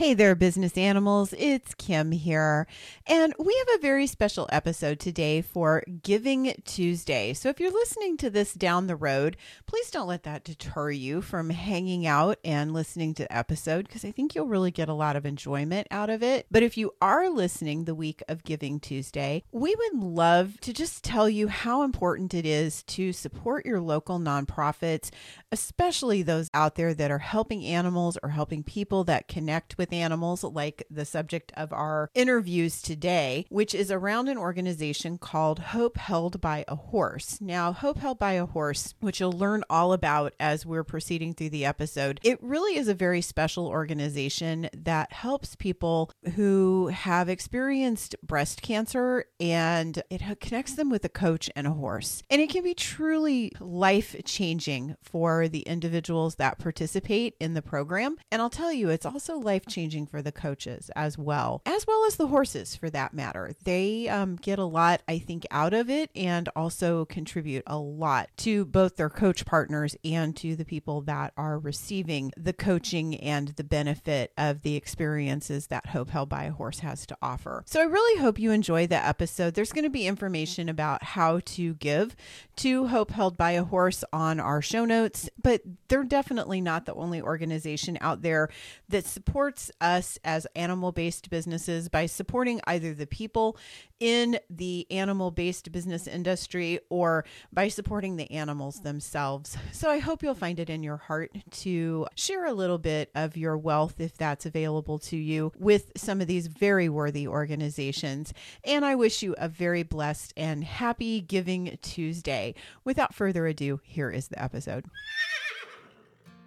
Hey there, business animals. It's Kim here. And we have a very special episode today for Giving Tuesday. So if you're listening to this down the road, please don't let that deter you from hanging out and listening to the episode because I think you'll really get a lot of enjoyment out of it. But if you are listening the week of Giving Tuesday, we would love to just tell you how important it is to support your local nonprofits, especially those out there that are helping animals or helping people that connect with animals, like the subject of our interviews today, which is around an organization called Hope Held by a Horse. Now, Hope Held by a Horse, which you'll learn all about as we're proceeding through the episode, it really is a very special organization that helps people who have experienced breast cancer and it connects them with a coach and a horse. And it can be truly life changing for the individuals that participate in the program. And I'll tell you, it's also life changing changing for the coaches as well, as well as the horses for that matter. They um, get a lot, I think, out of it and also contribute a lot to both their coach partners and to the people that are receiving the coaching and the benefit of the experiences that Hope Held by a Horse has to offer. So I really hope you enjoy the episode. There's going to be information about how to give to Hope Held by a Horse on our show notes, but they're definitely not the only organization out there that supports us as animal based businesses by supporting either the people in the animal based business industry or by supporting the animals themselves. So I hope you'll find it in your heart to share a little bit of your wealth, if that's available to you, with some of these very worthy organizations. And I wish you a very blessed and happy Giving Tuesday. Without further ado, here is the episode.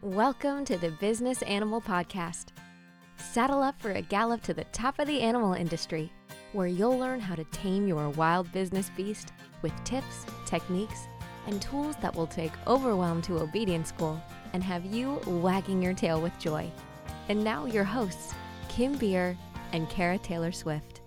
Welcome to the Business Animal Podcast Saddle up for a gallop to the top of the animal industry, where you'll learn how to tame your wild business beast with tips, techniques, and tools that will take overwhelm to obedience school and have you wagging your tail with joy. And now, your hosts, Kim Beer and Cara Taylor Swift.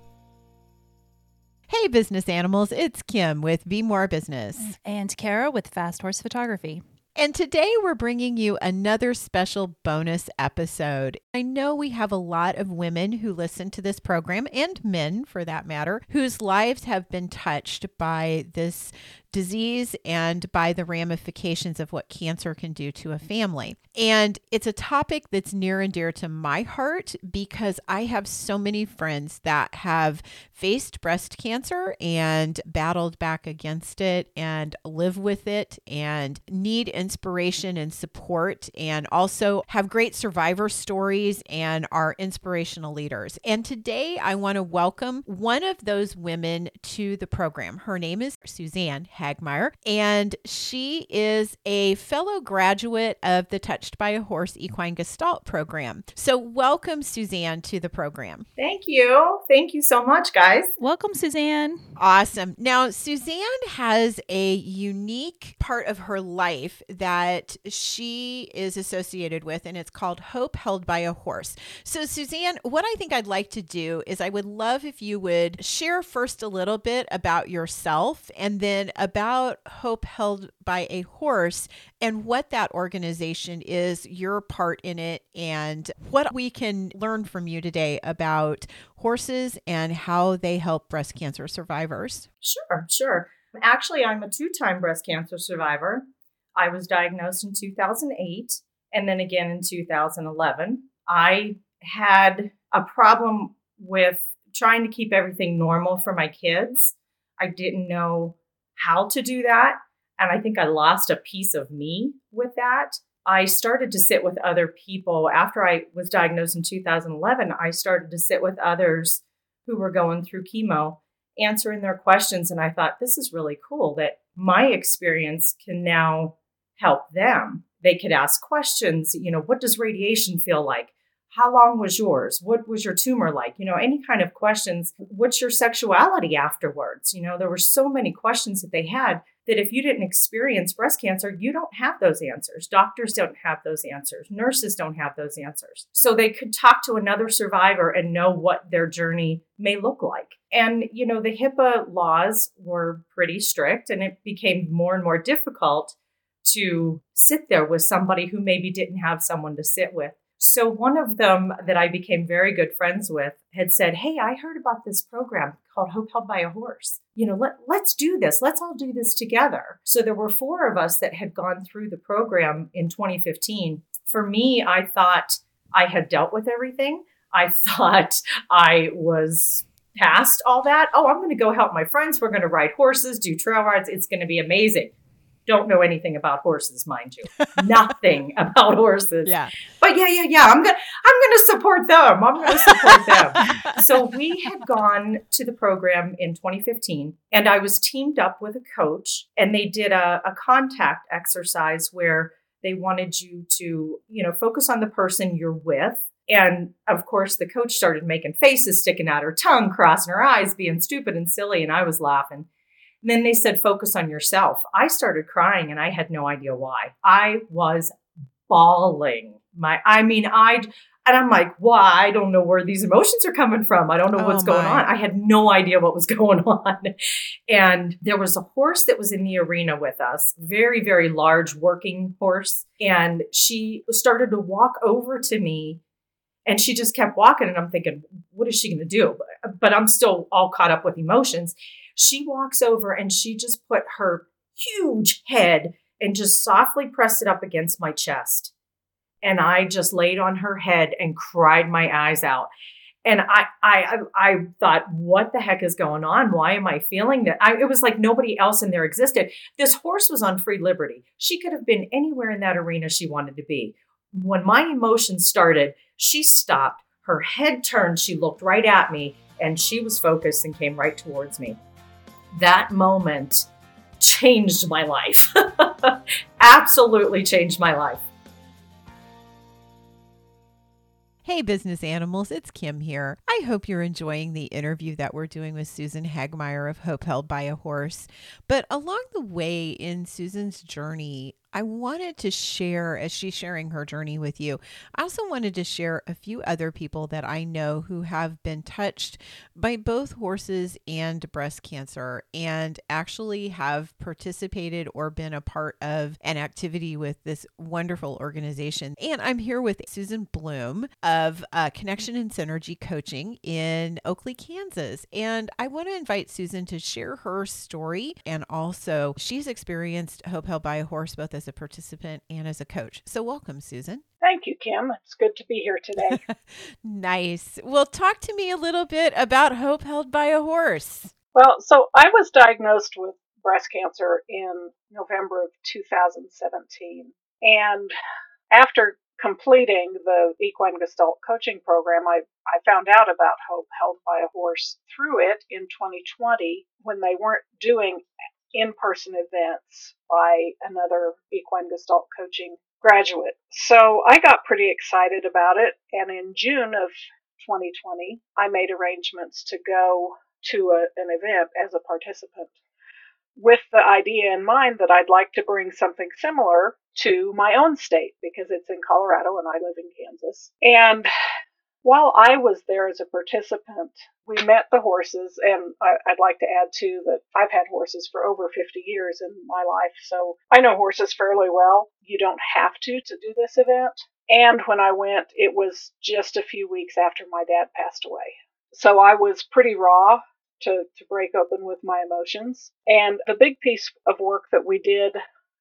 Hey, business animals, it's Kim with Be More Business. And Cara with Fast Horse Photography. And today we're bringing you another special bonus episode. I know we have a lot of women who listen to this program, and men for that matter, whose lives have been touched by this disease and by the ramifications of what cancer can do to a family. And it's a topic that's near and dear to my heart because I have so many friends that have faced breast cancer and battled back against it and live with it and need inspiration and support and also have great survivor stories and are inspirational leaders. And today I want to welcome one of those women to the program. Her name is Suzanne Hagmaier, and she is a fellow graduate of the Touched by a Horse Equine Gestalt program. So, welcome, Suzanne, to the program. Thank you. Thank you so much, guys. Welcome, Suzanne. Awesome. Now, Suzanne has a unique part of her life that she is associated with, and it's called Hope Held by a Horse. So, Suzanne, what I think I'd like to do is I would love if you would share first a little bit about yourself and then about Hope Held by a Horse and what that organization is, your part in it, and what we can learn from you today about horses and how they help breast cancer survivors. Sure, sure. Actually, I'm a two time breast cancer survivor. I was diagnosed in 2008 and then again in 2011. I had a problem with trying to keep everything normal for my kids. I didn't know how to do that. And I think I lost a piece of me with that. I started to sit with other people after I was diagnosed in 2011. I started to sit with others who were going through chemo, answering their questions. And I thought, this is really cool that my experience can now help them. They could ask questions, you know, what does radiation feel like? How long was yours? What was your tumor like? You know, any kind of questions. What's your sexuality afterwards? You know, there were so many questions that they had that if you didn't experience breast cancer, you don't have those answers. Doctors don't have those answers. Nurses don't have those answers. So they could talk to another survivor and know what their journey may look like. And, you know, the HIPAA laws were pretty strict and it became more and more difficult to sit there with somebody who maybe didn't have someone to sit with. So one of them that I became very good friends with had said, Hey, I heard about this program called Hope Held by a Horse. You know, let, let's do this. Let's all do this together. So there were four of us that had gone through the program in 2015. For me, I thought I had dealt with everything. I thought I was past all that. Oh, I'm going to go help my friends. We're going to ride horses, do trail rides. It's going to be amazing don't know anything about horses, mind you. Nothing about horses. Yeah. But yeah, yeah, yeah. I'm gonna I'm gonna support them. I'm gonna support them. so we had gone to the program in 2015 and I was teamed up with a coach and they did a, a contact exercise where they wanted you to, you know, focus on the person you're with. And of course, the coach started making faces, sticking out her tongue, crossing her eyes, being stupid and silly. And I was laughing. Then they said, focus on yourself. I started crying and I had no idea why. I was bawling. My, I mean, I, and I'm like, why? I don't know where these emotions are coming from. I don't know what's oh going on. I had no idea what was going on. And there was a horse that was in the arena with us, very, very large working horse. And she started to walk over to me and she just kept walking. And I'm thinking, what is she going to do? But, but I'm still all caught up with emotions. She walks over and she just put her huge head and just softly pressed it up against my chest. And I just laid on her head and cried my eyes out. And I, I, I thought, what the heck is going on? Why am I feeling that? I, it was like nobody else in there existed. This horse was on free liberty. She could have been anywhere in that arena she wanted to be. When my emotions started, she stopped. Her head turned. She looked right at me and she was focused and came right towards me that moment changed my life. Absolutely changed my life. Hey, business animals, it's Kim here. I hope you're enjoying the interview that we're doing with Susan Hagmaier of Hope Held by a Horse. But along the way in Susan's journey, I wanted to share, as she's sharing her journey with you, I also wanted to share a few other people that I know who have been touched by both horses and breast cancer and actually have participated or been a part of an activity with this wonderful organization. And I'm here with Susan Bloom of uh, Connection and Synergy Coaching in Oakley, Kansas. And I want to invite Susan to share her story. And also, she's experienced Hope Held by a Horse both as a participant and as a coach. So, welcome, Susan. Thank you, Kim. It's good to be here today. nice. Well, talk to me a little bit about Hope Held by a Horse. Well, so I was diagnosed with breast cancer in November of 2017. And after completing the equine gestalt coaching program, I, I found out about Hope Held by a Horse through it in 2020 when they weren't doing in person events by another equine gestalt coaching graduate. So I got pretty excited about it. And in June of 2020, I made arrangements to go to a, an event as a participant with the idea in mind that I'd like to bring something similar to my own state because it's in Colorado and I live in Kansas. And while I was there as a participant, we met the horses, and I, would like to add too that I've had horses for over 50 years in my life, so I know horses fairly well. You don't have to to do this event. And when I went, it was just a few weeks after my dad passed away. So I was pretty raw to, to break open with my emotions. And the big piece of work that we did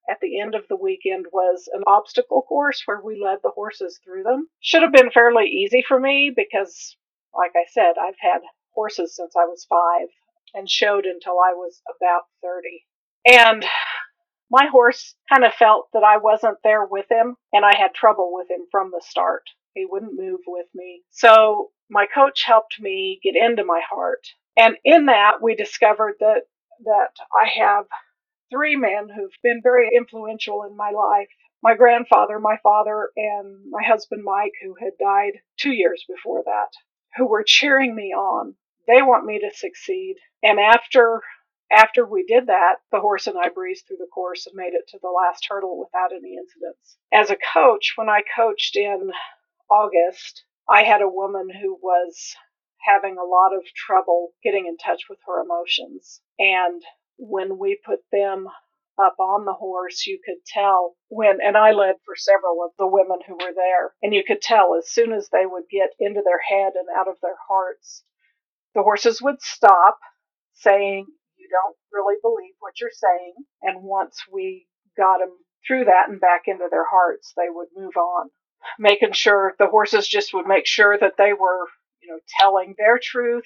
at the end of the weekend was an obstacle course where we led the horses through them. Should have been fairly easy for me because, like I said, I've had horses since I was five and showed until I was about 30. And my horse kind of felt that I wasn't there with him and I had trouble with him from the start. He wouldn't move with me. So my coach helped me get into my heart. And in that, we discovered that, that I have three men who've been very influential in my life my grandfather, my father, and my husband Mike, who had died two years before that, who were cheering me on. They want me to succeed. And after after we did that, the horse and I breezed through the course and made it to the last hurdle without any incidents. As a coach, when I coached in August, I had a woman who was having a lot of trouble getting in touch with her emotions. And when we put them up on the horse, you could tell when, and I led for several of the women who were there, and you could tell as soon as they would get into their head and out of their hearts, the horses would stop saying, You don't really believe what you're saying. And once we got them through that and back into their hearts, they would move on. Making sure the horses just would make sure that they were, you know, telling their truth,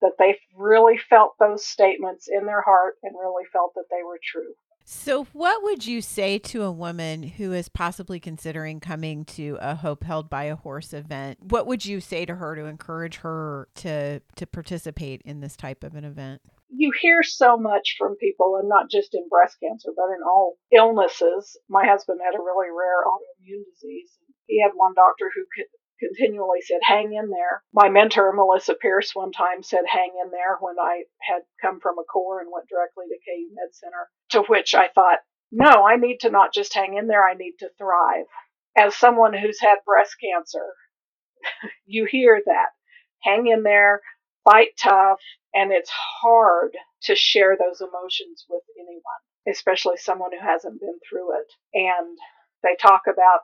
that they really felt those statements in their heart and really felt that they were true. So, what would you say to a woman who is possibly considering coming to a Hope Held by a Horse event? What would you say to her to encourage her to to participate in this type of an event? You hear so much from people, and not just in breast cancer, but in all illnesses. My husband had a really rare autoimmune disease. He had one doctor who could continually said, hang in there. My mentor, Melissa Pierce, one time said, hang in there when I had come from a core and went directly to KU Med Center, to which I thought, no, I need to not just hang in there, I need to thrive. As someone who's had breast cancer, you hear that. Hang in there, fight tough, and it's hard to share those emotions with anyone, especially someone who hasn't been through it. And they talk about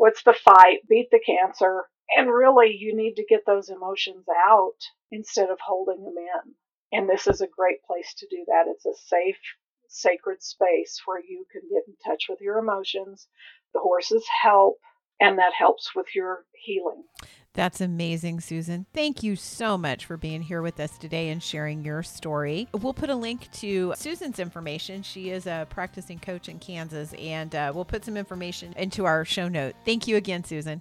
what's the fight, beat the cancer, and really you need to get those emotions out instead of holding them in. And this is a great place to do that. It's a safe, sacred space where you can get in touch with your emotions. The horses help, and that helps with your healing. That's amazing, Susan. Thank you so much for being here with us today and sharing your story. We'll put a link to Susan's information. She is a practicing coach in Kansas, and uh, we'll put some information into our show note. Thank you again, Susan.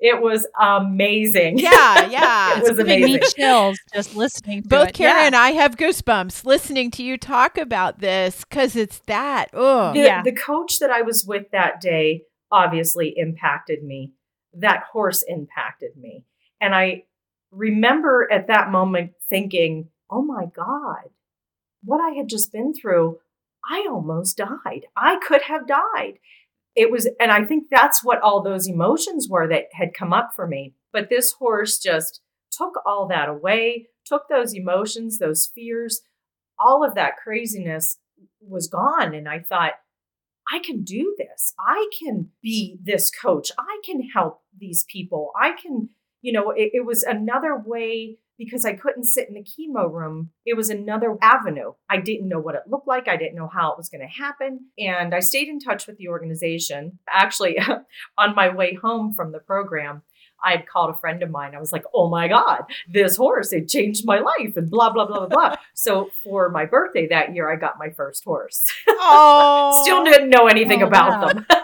It was amazing. Yeah, yeah. it was amazing. Me chills just listening to Both it. Karen yeah. and I have goosebumps listening to you talk about this because it's that. Oh, The, Yeah. the coach that I was with that day obviously impacted me. That horse impacted me. And I remember at that moment thinking, oh my God, what I had just been through, I almost died. I could have died. It was, and I think that's what all those emotions were that had come up for me. But this horse just took all that away, took those emotions, those fears, all of that craziness was gone. And I thought, I can do this. I can be this coach. I can help these people. I can, you know, it, it, was another way because I couldn't sit in the chemo room. It was another avenue. I didn't know what it looked like. I didn't know how it was going to happen. And I stayed in touch with the organization. Actually, on my way home from the program, I had called a friend of mine. I was like, oh my God, this horse, it changed my life and blah, blah, blah, blah, blah. so for my birthday that year, I got my first horse. oh. Still didn't know anything Oh, about wow. them.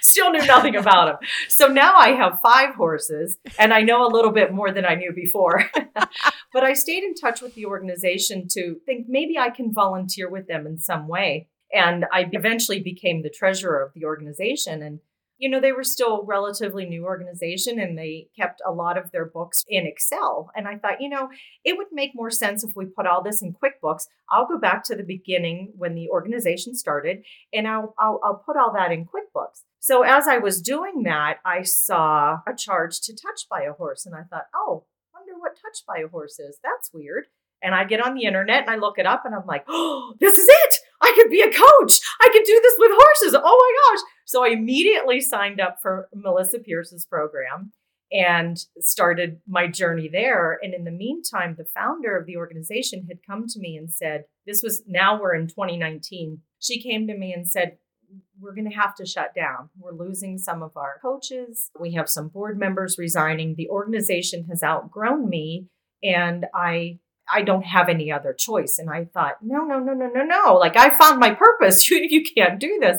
Still knew nothing about them. So now I have five horses and I know a little bit more than I knew before. but I stayed in touch with the organization to think maybe I can volunteer with them in some way. And I eventually became the treasurer of the organization. And you know, they were still relatively new organization and they kept a lot of their books in Excel. And I thought, you know, it would make more sense if we put all this in QuickBooks. I'll go back to the beginning when the organization started and I'll, I'll, I'll put all that in QuickBooks. So as I was doing that, I saw a charge to touch by a horse and I thought, oh, wonder what touch by a horse is. That's weird. And I get on the internet and I look it up and I'm like, oh, this is it. Could be a coach. I could do this with horses. Oh my gosh. So I immediately signed up for Melissa Pierce's program and started my journey there. And in the meantime, the founder of the organization had come to me and said, This was now we're in 2019. She came to me and said, We're going to have to shut down. We're losing some of our coaches. We have some board members resigning. The organization has outgrown me. And I I don't have any other choice. And I thought, no, no, no, no, no, no. Like I found my purpose. You, you can't do this.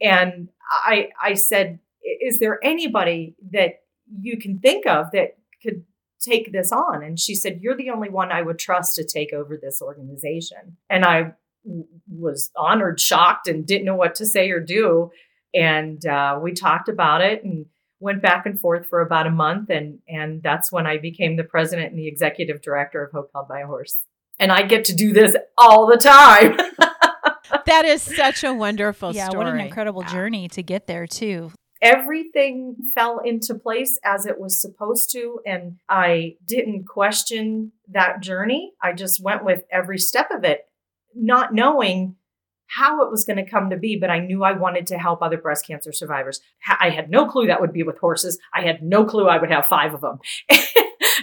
And I I said, is there anybody that you can think of that could take this on? And she said, you're the only one I would trust to take over this organization. And I w- was honored, shocked, and didn't know what to say or do. And uh, we talked about it and went back and forth for about a month and and that's when I became the president and the executive director of Hope Held by a Horse. And I get to do this all the time. that is such a wonderful yeah, story. what an incredible Yeah. journey to get there too. Everything fell into place as it was supposed to and I didn't question that journey. I just went with every step of it. not knowing how it was going to come to be, but I knew I wanted to help other breast cancer survivors. I had no clue that would be with horses. I had no clue I would have five of them.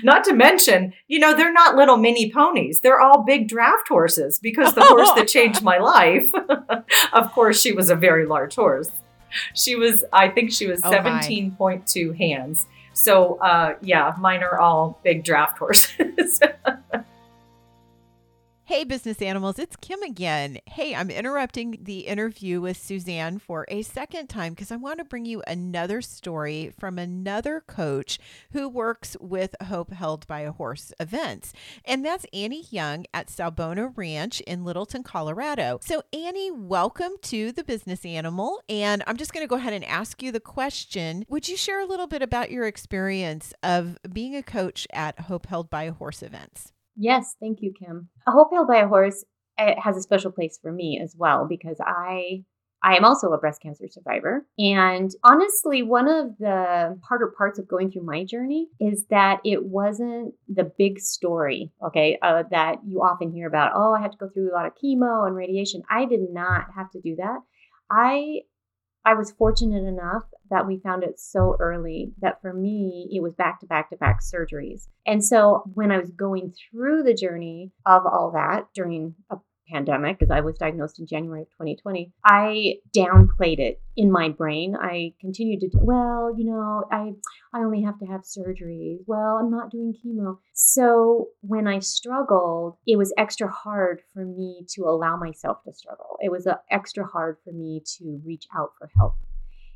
not to mention, you know, they're not little mini ponies. They're all big draft horses because the horse that changed my life, of course, she was a very large horse. She was, I think she was oh 17.2 hands. So, uh, yeah, mine are all big draft horses. Hey, business animals, it's Kim again. Hey, I'm interrupting the interview with Suzanne for a second time because I want to bring you another story from another coach who works with Hope Held by a Horse events. And that's Annie Young at Sawubona Ranch in Littleton, Colorado. So, Annie, welcome to the business animal. And I'm just going to go ahead and ask you the question Would you share a little bit about your experience of being a coach at Hope Held by a Horse events? Yes, thank you, Kim. A Hope Held by a Horse it has a special place for me as well because I I am also a breast cancer survivor. And honestly, one of the harder parts of going through my journey is that it wasn't the big story, okay, uh, that you often hear about. Oh, I had to go through a lot of chemo and radiation. I did not have to do that. I I was fortunate enough that we found it so early that for me, it was back to back to back surgeries. And so when I was going through the journey of all that during a pandemic, because I was diagnosed in January of 2020, I downplayed it in my brain. I continued to, well, you know, I I only have to have surgery. Well, I'm not doing chemo. So when I struggled, it was extra hard for me to allow myself to struggle. It was uh, extra hard for me to reach out for help.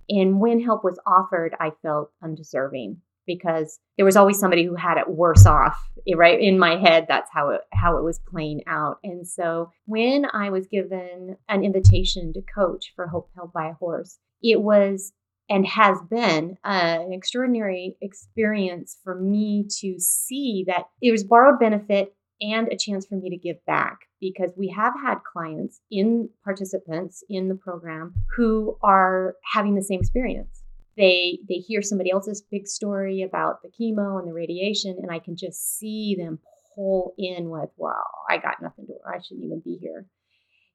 And when help was offered, I felt undeserving because there was always somebody who had it worse off eh, right? In my head that's how it how it was playing out. And so when i was given an invitation to coach for hope held by a horse it was and has been uh, an extraordinary experience for me to see that it was borrowed benefit and a chance for me to give back because we have had clients in participants in the program who are having the same experience they they hear somebody else's big story about the chemo and the radiation and i can just see them pull in with wow i got nothing to i shouldn't even be here.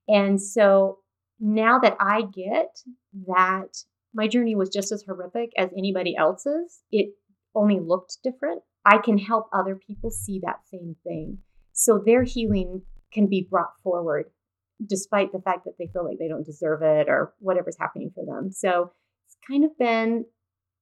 And so now that i get that my journey was just as horrific as anybody else's it only looked different. I can help other people see that same thing. So their healing can be brought forward despite the fact that they feel like they don't deserve it or whatever's happening for them. So kind of been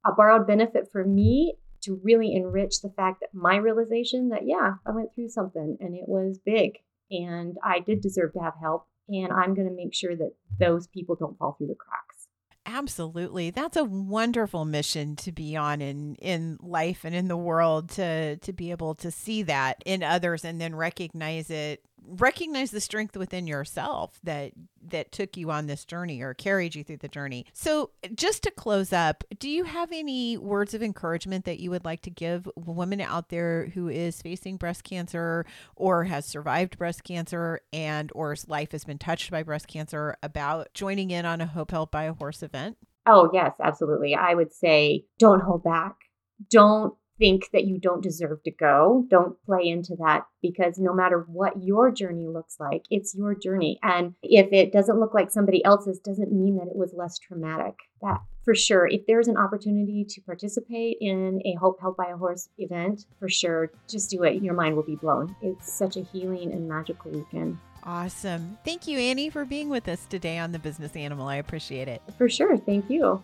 a borrowed benefit for me to really enrich the fact that my realization that, yeah, I went through something and it was big and I did deserve to have help. And I'm going to make sure that those people don't fall through the cracks. Absolutely. That's a wonderful mission to be on in in life and in the world to to be able to see that in others and then recognize it recognize the strength within yourself that that took you on this journey or carried you through the journey. So, just to close up, do you have any words of encouragement that you would like to give women out there who is facing breast cancer or has survived breast cancer and or life has been touched by breast cancer about joining in on a Hope Held by a Horse event? Oh, yes, absolutely. I would say don't hold back. Don't think that you don't deserve to go. Don't play into that because no matter what your journey looks like, it's your journey. And if it doesn't look like somebody else's, doesn't mean that it was less traumatic. That for sure, if there's an opportunity to participate in a Hope Held by a Horse event, for sure, just do it. Your mind will be blown. It's such a healing and magical weekend. Awesome. Thank you, Annie, for being with us today on The Business Animal. I appreciate it. For sure. Thank you.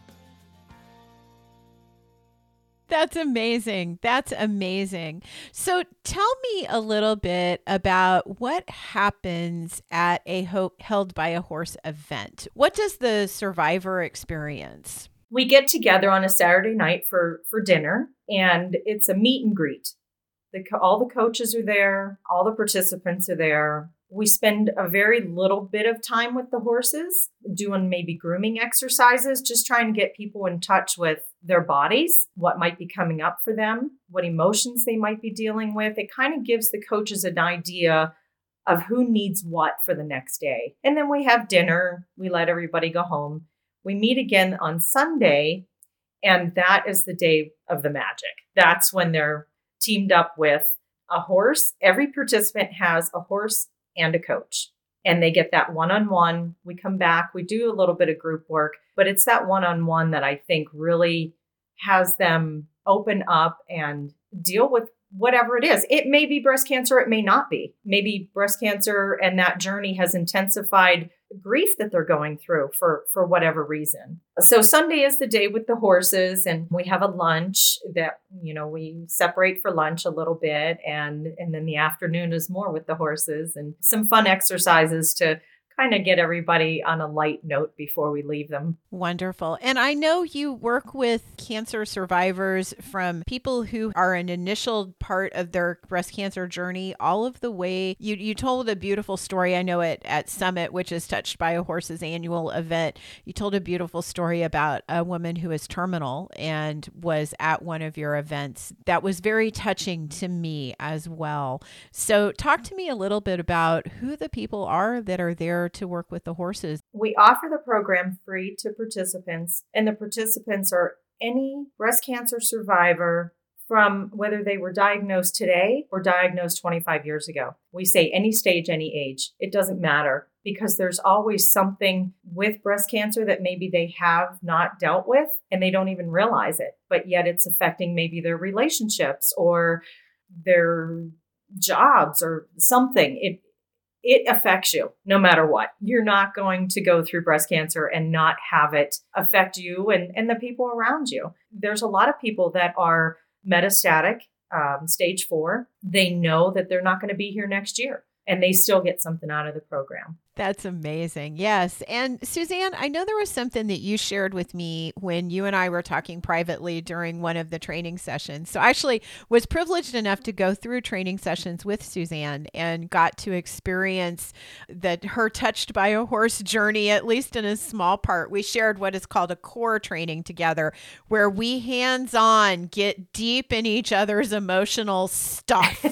That's amazing. That's amazing. So tell me a little bit about what happens at a Hope Held by a Horse event. What does the survivor experience? We get together on a Saturday night for for dinner and it's a meet and greet. The, all the coaches are there, all the participants are there. We spend a very little bit of time with the horses, doing maybe grooming exercises, just trying to get people in touch with their bodies, what might be coming up for them, what emotions they might be dealing with. It kind of gives the coaches an idea of who needs what for the next day. And then we have dinner, we let everybody go home. We meet again on Sunday, and that is the day of the magic. That's when they're teamed up with a horse. Every participant has a horse and a coach. And they get that one on one. We come back, we do a little bit of group work, but it's that one on one that I think really has them open up and deal with whatever it is. It may be breast cancer, it may not be. Maybe breast cancer and that journey has intensified grief that they're going through for for whatever reason. So Sunday is the day with the horses and we have a lunch that you know we separate for lunch a little bit and and then the afternoon is more with the horses and some fun exercises to kind of get everybody on a light note before we leave them. Wonderful. And I know you work with cancer survivors from people who are an initial part of their breast cancer journey all of the way. You you told a beautiful story I know it at Summit which is touched by a horse's annual event. You told a beautiful story about a woman who is terminal and was at one of your events. That was very touching to me as well. So talk to me a little bit about who the people are that are there to work with the horses? We offer the program free to participants, and the participants are any breast cancer survivor from whether they were diagnosed today or diagnosed 25 years ago. We say any stage, any age. It doesn't matter because there's always something with breast cancer that maybe they have not dealt with and they don't even realize it, but yet it's affecting maybe their relationships or their jobs or something. It it affects you no matter what. You're not going to go through breast cancer and not have it affect you and, and the people around you. There's a lot of people that are metastatic, um, stage four. They know that they're not going to be here next year and they still get something out of the program. That's amazing. Yes. And Suzanne, I know there was something that you shared with me when you and I were talking privately during one of the training sessions. So I actually was privileged enough to go through training sessions with Suzanne and got to experience that her touched by a horse journey, at least in a small part. We shared what is called a core training together, where we hands on get deep in each other's emotional stuff.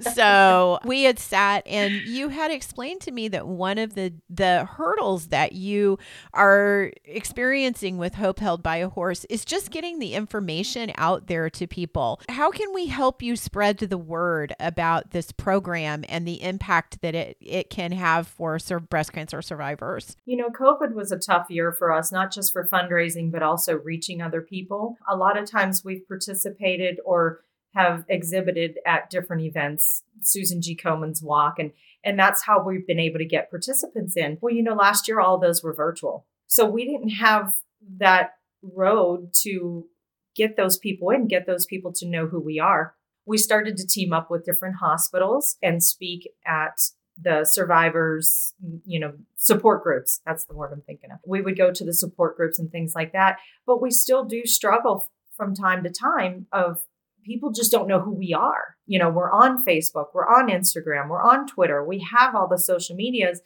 so we had sat and you had explained to me that one of of the the hurdles that you are experiencing with hope held by a horse is just getting the information out there to people. How can we help you spread the word about this program and the impact that it, it can have for breast cancer survivors? You know covid was a tough year for us not just for fundraising but also reaching other people. A lot of times we've participated or have exhibited at different events susan g komen's walk and and that's how we've been able to get participants in. Well, you know, last year all those were virtual. So we didn't have that road to get those people in, get those people to know who we are. We started to team up with different hospitals and speak at the survivors, you know, support groups. That's the word I'm thinking of. We would go to the support groups and things like that, but we still do struggle from time to time of people just don't know who we are. You know, we're on Facebook, we're on Instagram, we're on Twitter, we have all the social medias,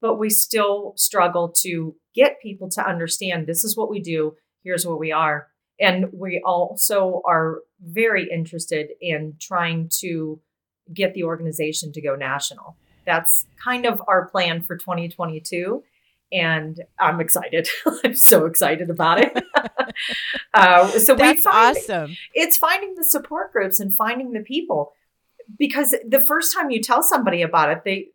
but we still struggle to get people to understand this is what we do, here's where we are. And we also are very interested in trying to get the organization to go national. That's kind of our plan for 2022 and I'm excited. I'm so excited about it. uh, so that's find, awesome. It's finding the support groups and finding the people because the first time you tell somebody about it, they,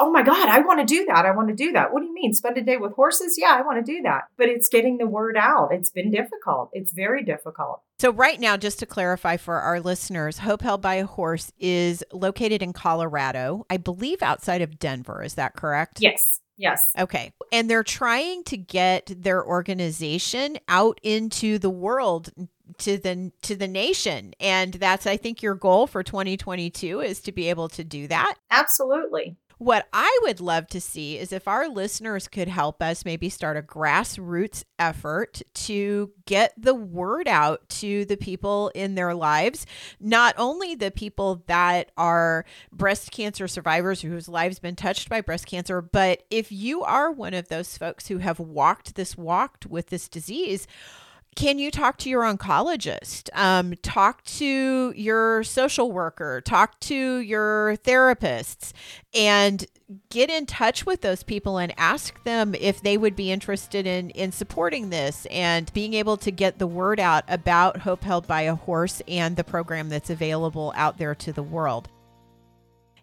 oh my God, I want to do that. I want to do that. What do you mean? Spend a day with horses? Yeah, I want to do that. But it's getting the word out. It's been difficult. It's very difficult. So, right now, just to clarify for our listeners, Hope Held by a Horse is located in Colorado, I believe outside of Denver. Is that correct? Yes. Yes. Okay. And they're trying to get their organization out into the world to the to the nation and that's I think your goal for 2022 is to be able to do that. Absolutely. What I would love to see is if our listeners could help us maybe start a grassroots effort to get the word out to the people in their lives, not only the people that are breast cancer survivors whose lives been touched by breast cancer, but if you are one of those folks who have walked this walked with this disease, can you talk to your oncologist? Um, talk to your social worker, talk to your therapists, and get in touch with those people and ask them if they would be interested in in supporting this and being able to get the word out about Hope Held by a Horse and the program that's available out there to the world.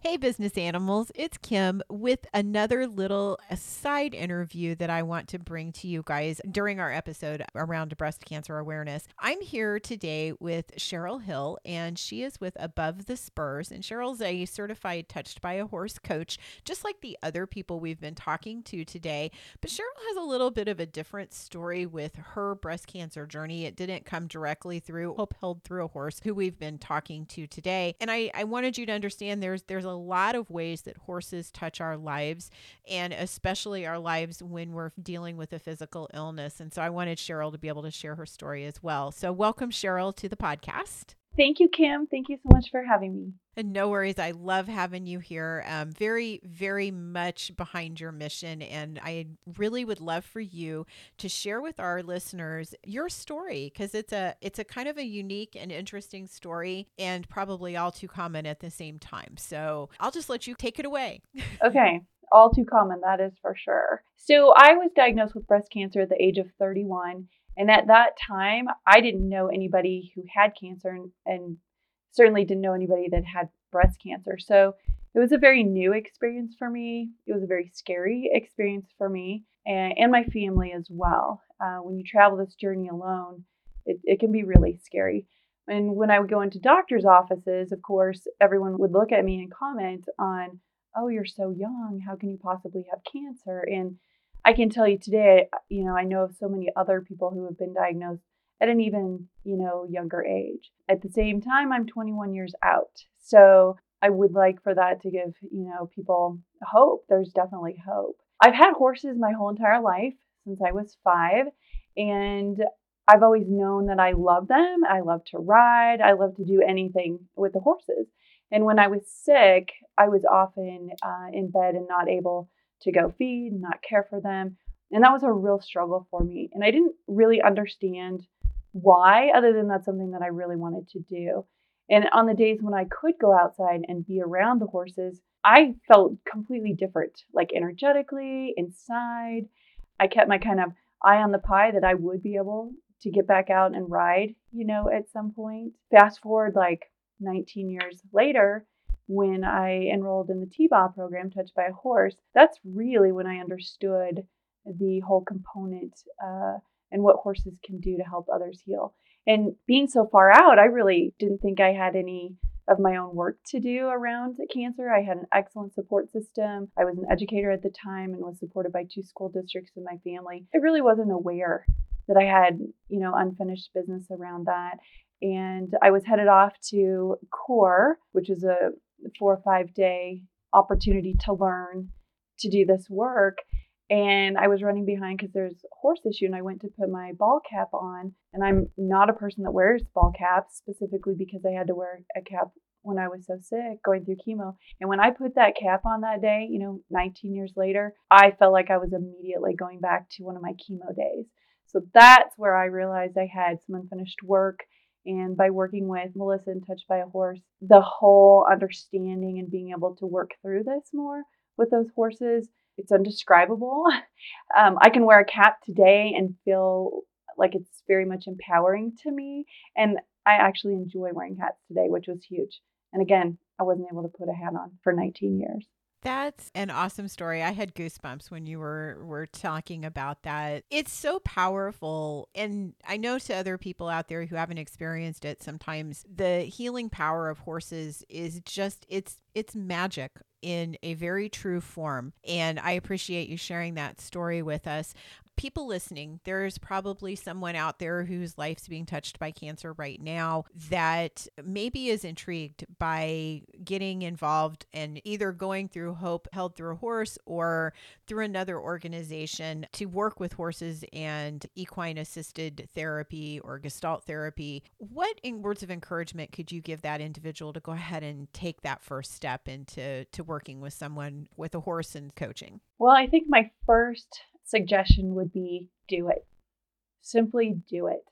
Hey, business animals, it's Kim with another little uh, side interview that I want to bring to you guys during our episode around breast cancer awareness. I'm here today with Cheryl Hill, and she is with Above the Spurs. And Cheryl's a certified touched by a horse coach, just like the other people we've been talking to today. But Cheryl has a little bit of a different story with her breast cancer journey. It didn't come directly through Hope Held Through a Horse, who we've been talking to today. And I, I wanted you to understand there's there's a a lot of ways that horses touch our lives and especially our lives when we're dealing with a physical illness. And so I wanted Cheryl to be able to share her story as well. So welcome, Cheryl, to the podcast. Thank you, Kim. Thank you so much for having me. And no worries. I love having you here. Um, very, very much behind your mission. And I really would love for you to share with our listeners your story because it's a it's a kind of a unique and interesting story and probably all too common at the same time. So I'll just let you take it away. okay. All too common, that is for sure. So I was diagnosed with breast cancer at the age of 31 and at that time, I didn't know anybody who had cancer and, and certainly didn't know anybody that had breast cancer. So it was a very new experience for me. It was a very scary experience for me and, and my family as well. Uh, when you travel this journey alone, it, it can be really scary. And when I would go into doctors' offices, of course, everyone would look at me and comment on, oh, you're so young. How can you possibly have cancer? And I can tell you today, you know, I know of so many other people who have been diagnosed at an even, you know, younger age. At the same time, I'm 21 years out. So I would like for that to give, you know, people hope. There's definitely hope. I've had horses my whole entire life since I was five. And I've always known that I love them. I love to ride. I love to do anything with the horses. And when I was sick, I was often uh, in bed and not able to go feed, not care for them. And that was a real struggle for me. And I didn't really understand why, other than that's something that I really wanted to do. And on the days when I could go outside and be around the horses, I felt completely different, like energetically, inside. I kept my kind of eye on the pie that I would be able to get back out and ride, you know, at some point. Fast forward like 19 years later, when I enrolled in the TBAH program, Touched by a Horse, that's really when I understood the whole component uh, and what horses can do to help others heal. And being so far out, I really didn't think I had any of my own work to do around cancer. I had an excellent support system. I was an educator at the time and was supported by two school districts in my family. I really wasn't aware that I had, you know, unfinished business around that. And I was headed off to CORE, which is a four or five day opportunity to learn to do this work. And I was running behind because there's horse issue, and I went to put my ball cap on. And I'm not a person that wears ball caps specifically because I had to wear a cap when I was so sick going through chemo. And when I put that cap on that day, you know, 19 years later, I felt like I was immediately going back to one of my chemo days. So that's where I realized I had some unfinished work and by working with Melissa and Touched by a Horse, the whole understanding and being able to work through this more with those horses, it's undescribable. Um, I can wear a cap today and feel like it's very much empowering to me. And I actually enjoy wearing hats today, which was huge. And again, I wasn't able to put a hat on for 19 years. That's an awesome story. I had goosebumps when you were were talking about that. It's so powerful and I know to other people out there who haven't experienced it sometimes the healing power of horses is just it's it's magic in a very true form. And I appreciate you sharing that story with us people listening, there's probably someone out there whose life's being touched by cancer right now that maybe is intrigued by getting involved and either going through Hope Held Through a Horse or through another organization to work with horses and equine assisted therapy or gestalt therapy. What in words of encouragement could you give that individual to go ahead and take that first step into to working with someone with a horse and coaching? Well, I think my first suggestion would be do it. Simply do it.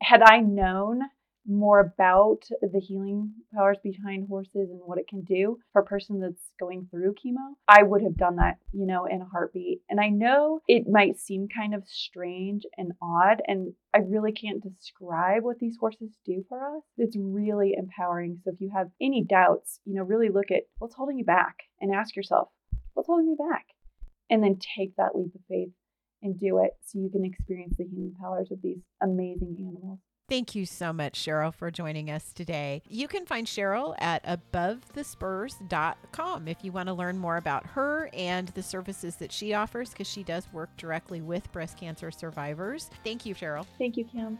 Had I known more about the healing powers behind horses and what it can do for a person that's going through chemo, I would have done that, you know, in a heartbeat. And I know it might seem kind of strange and odd, and I really can't describe what these horses do for us. It's really empowering. So if you have any doubts, you know, really look at what's holding you back and ask yourself, what's holding me back? And then take that leap of faith and do it so you can experience the healing powers of these amazing animals. Thank you so much, Cheryl, for joining us today. You can find Cheryl at abovethespurs.com if you want to learn more about her and the services that she offers, because she does work directly with breast cancer survivors. Thank you, Cheryl. Thank you, Kim.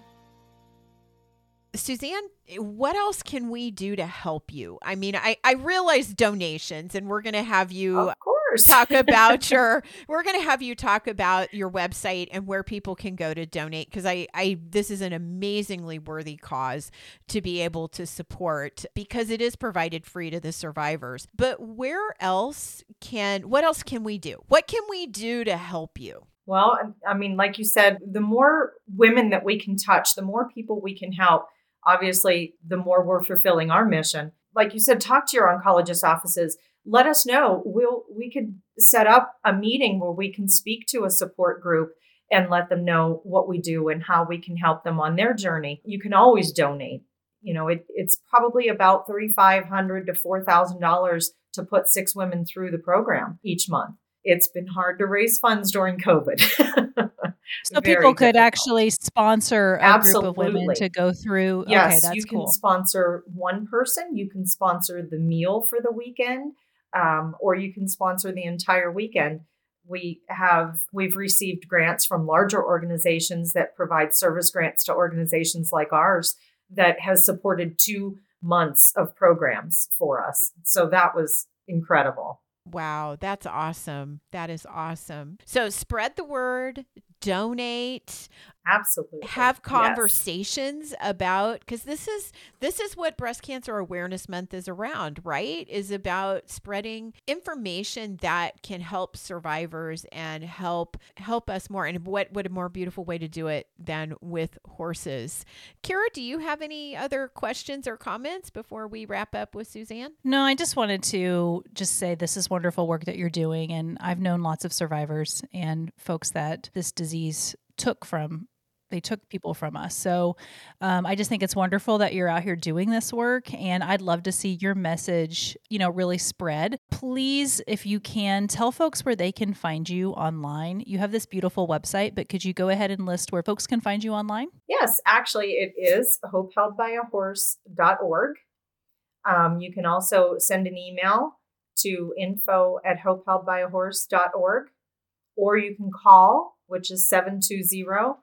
Suzanne, what else can we do to help you? I mean, I, I realize donations, and we're going to have you of course. talk about your we're going to have you talk about your website and where people can go to donate because I, I this is an amazingly worthy cause to be able to support because it is provided free to the survivors. But where else can what else can we do? What can we do to help you? Well i mean like you said the more women that we can touch the more people we can help. Obviously the more we're fulfilling our mission. Like you said talk to your oncologist offices let us know. We'll we could set up a meeting where we can speak to a support group and let them know what we do and how we can help them on their journey. You can always donate. You know, it, it's probably about thirty five hundred to four thousand dollars to put six women through the program each month. It's been hard to raise funds during COVID. so people could difficult. actually sponsor a Absolutely. group of women to go through. Yes, okay, that's you can cool. sponsor one person. You can sponsor the meal for the weekend um, or you can sponsor the entire weekend. We have we've received grants from larger organizations that provide service grants to organizations like ours that has supported two months of programs for us. So that was incredible. Wow, that's awesome. That is awesome. So spread the word, donate absolutely. have conversations yes. about because this is this is what breast cancer awareness month is around right? Is about spreading information that can help survivors and help help us more and what what a more beautiful way to do it than with horses. Cara do you have any other questions or comments before we wrap up with suzanne? No i just wanted to just say this is wonderful work that you're doing and i've known lots of survivors and folks that this disease disease took from they took people from us. So um, I just think it's wonderful that you're out here doing this work, and I'd love to see your message, you know, really spread. Please, if you can, tell folks where they can find you online. You have this beautiful website, but could you go ahead and list where folks can find you online? Yes, actually, it is hopeheldbyahorse.org. Um, you can also send an email to info at hopeheldbyahorse.org, or you can call which is 720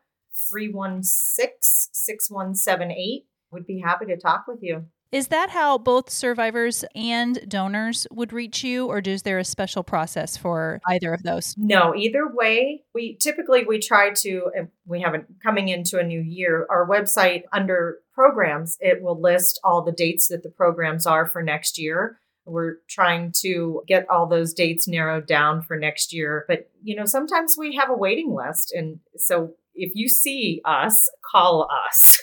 316 6178. Would be happy to talk with you. Is that how both survivors and donors would reach you, or is there a special process for either of those? No, either way. We typically we try to. We haven't coming into a new year. Our website under programs it will list all the dates that the programs are for next year. We're trying to get all those dates narrowed down for next year. But, you know, sometimes we have a waiting list. And so if you see us, call us.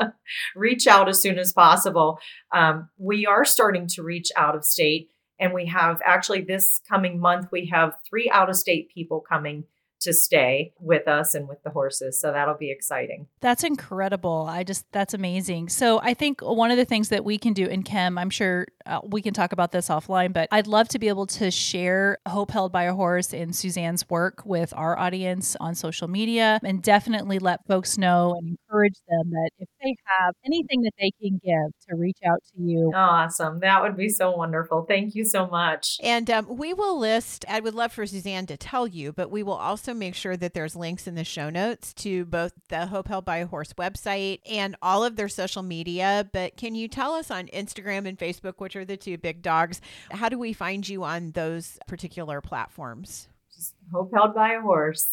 reach out as soon as possible. Um, we are starting to reach out of state. And we have actually this coming month, we have three out of state people coming to stay with us and with the horses. So that'll be exciting. That's incredible. I just, that's amazing. So I think one of the things that we can do in Kim, I'm sure uh, we can talk about this offline, but I'd love to be able to share Hope Held by a Horse and Suzanne's work with our audience on social media and definitely let folks know and encourage them that if they have anything that they can give to reach out to you. Awesome. That would be so wonderful. Thank you so much. And um, we will list, I would love for Suzanne to tell you, but we will also make sure that there's links in the show notes to both the Hope Held by a Horse website and all of their social media. But can you tell us on Instagram and Facebook, which are the two big dogs, how do we find you on those particular platforms? Just Hope Held by a Horse.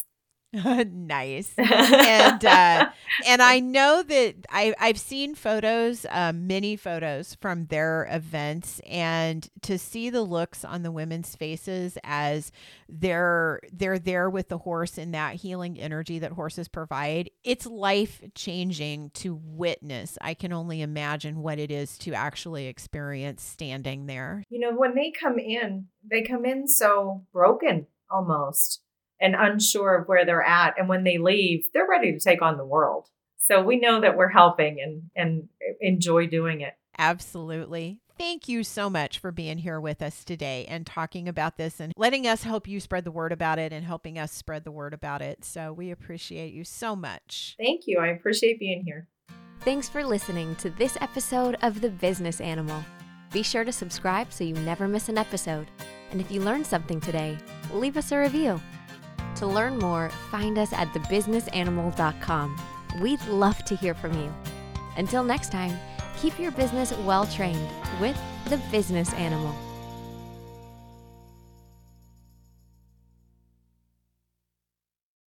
nice. and uh, and I know that I I've seen photos, um, many photos from their events, and to see the looks on the women's faces as they're they're there with the horse and that healing energy that horses provide, it's life changing to witness. I can only imagine what it is to actually experience standing there. You know, when they come in, they come in so broken almost and unsure of where they're at. And when they leave, they're ready to take on the world. So we know that we're helping and, and enjoy doing it. Absolutely. Thank you so much for being here with us today and talking about this and letting us help you spread the word about it and helping us spread the word about it. So we appreciate you so much. Thank you. I appreciate being here. Thanks for listening to this episode of The Business Animal. Be sure to subscribe so you never miss an episode. And if you learned something today, leave us a review. To learn more, find us at thebusinessanimal.com. We'd love to hear from you. Until next time, keep your business well trained with the business animal.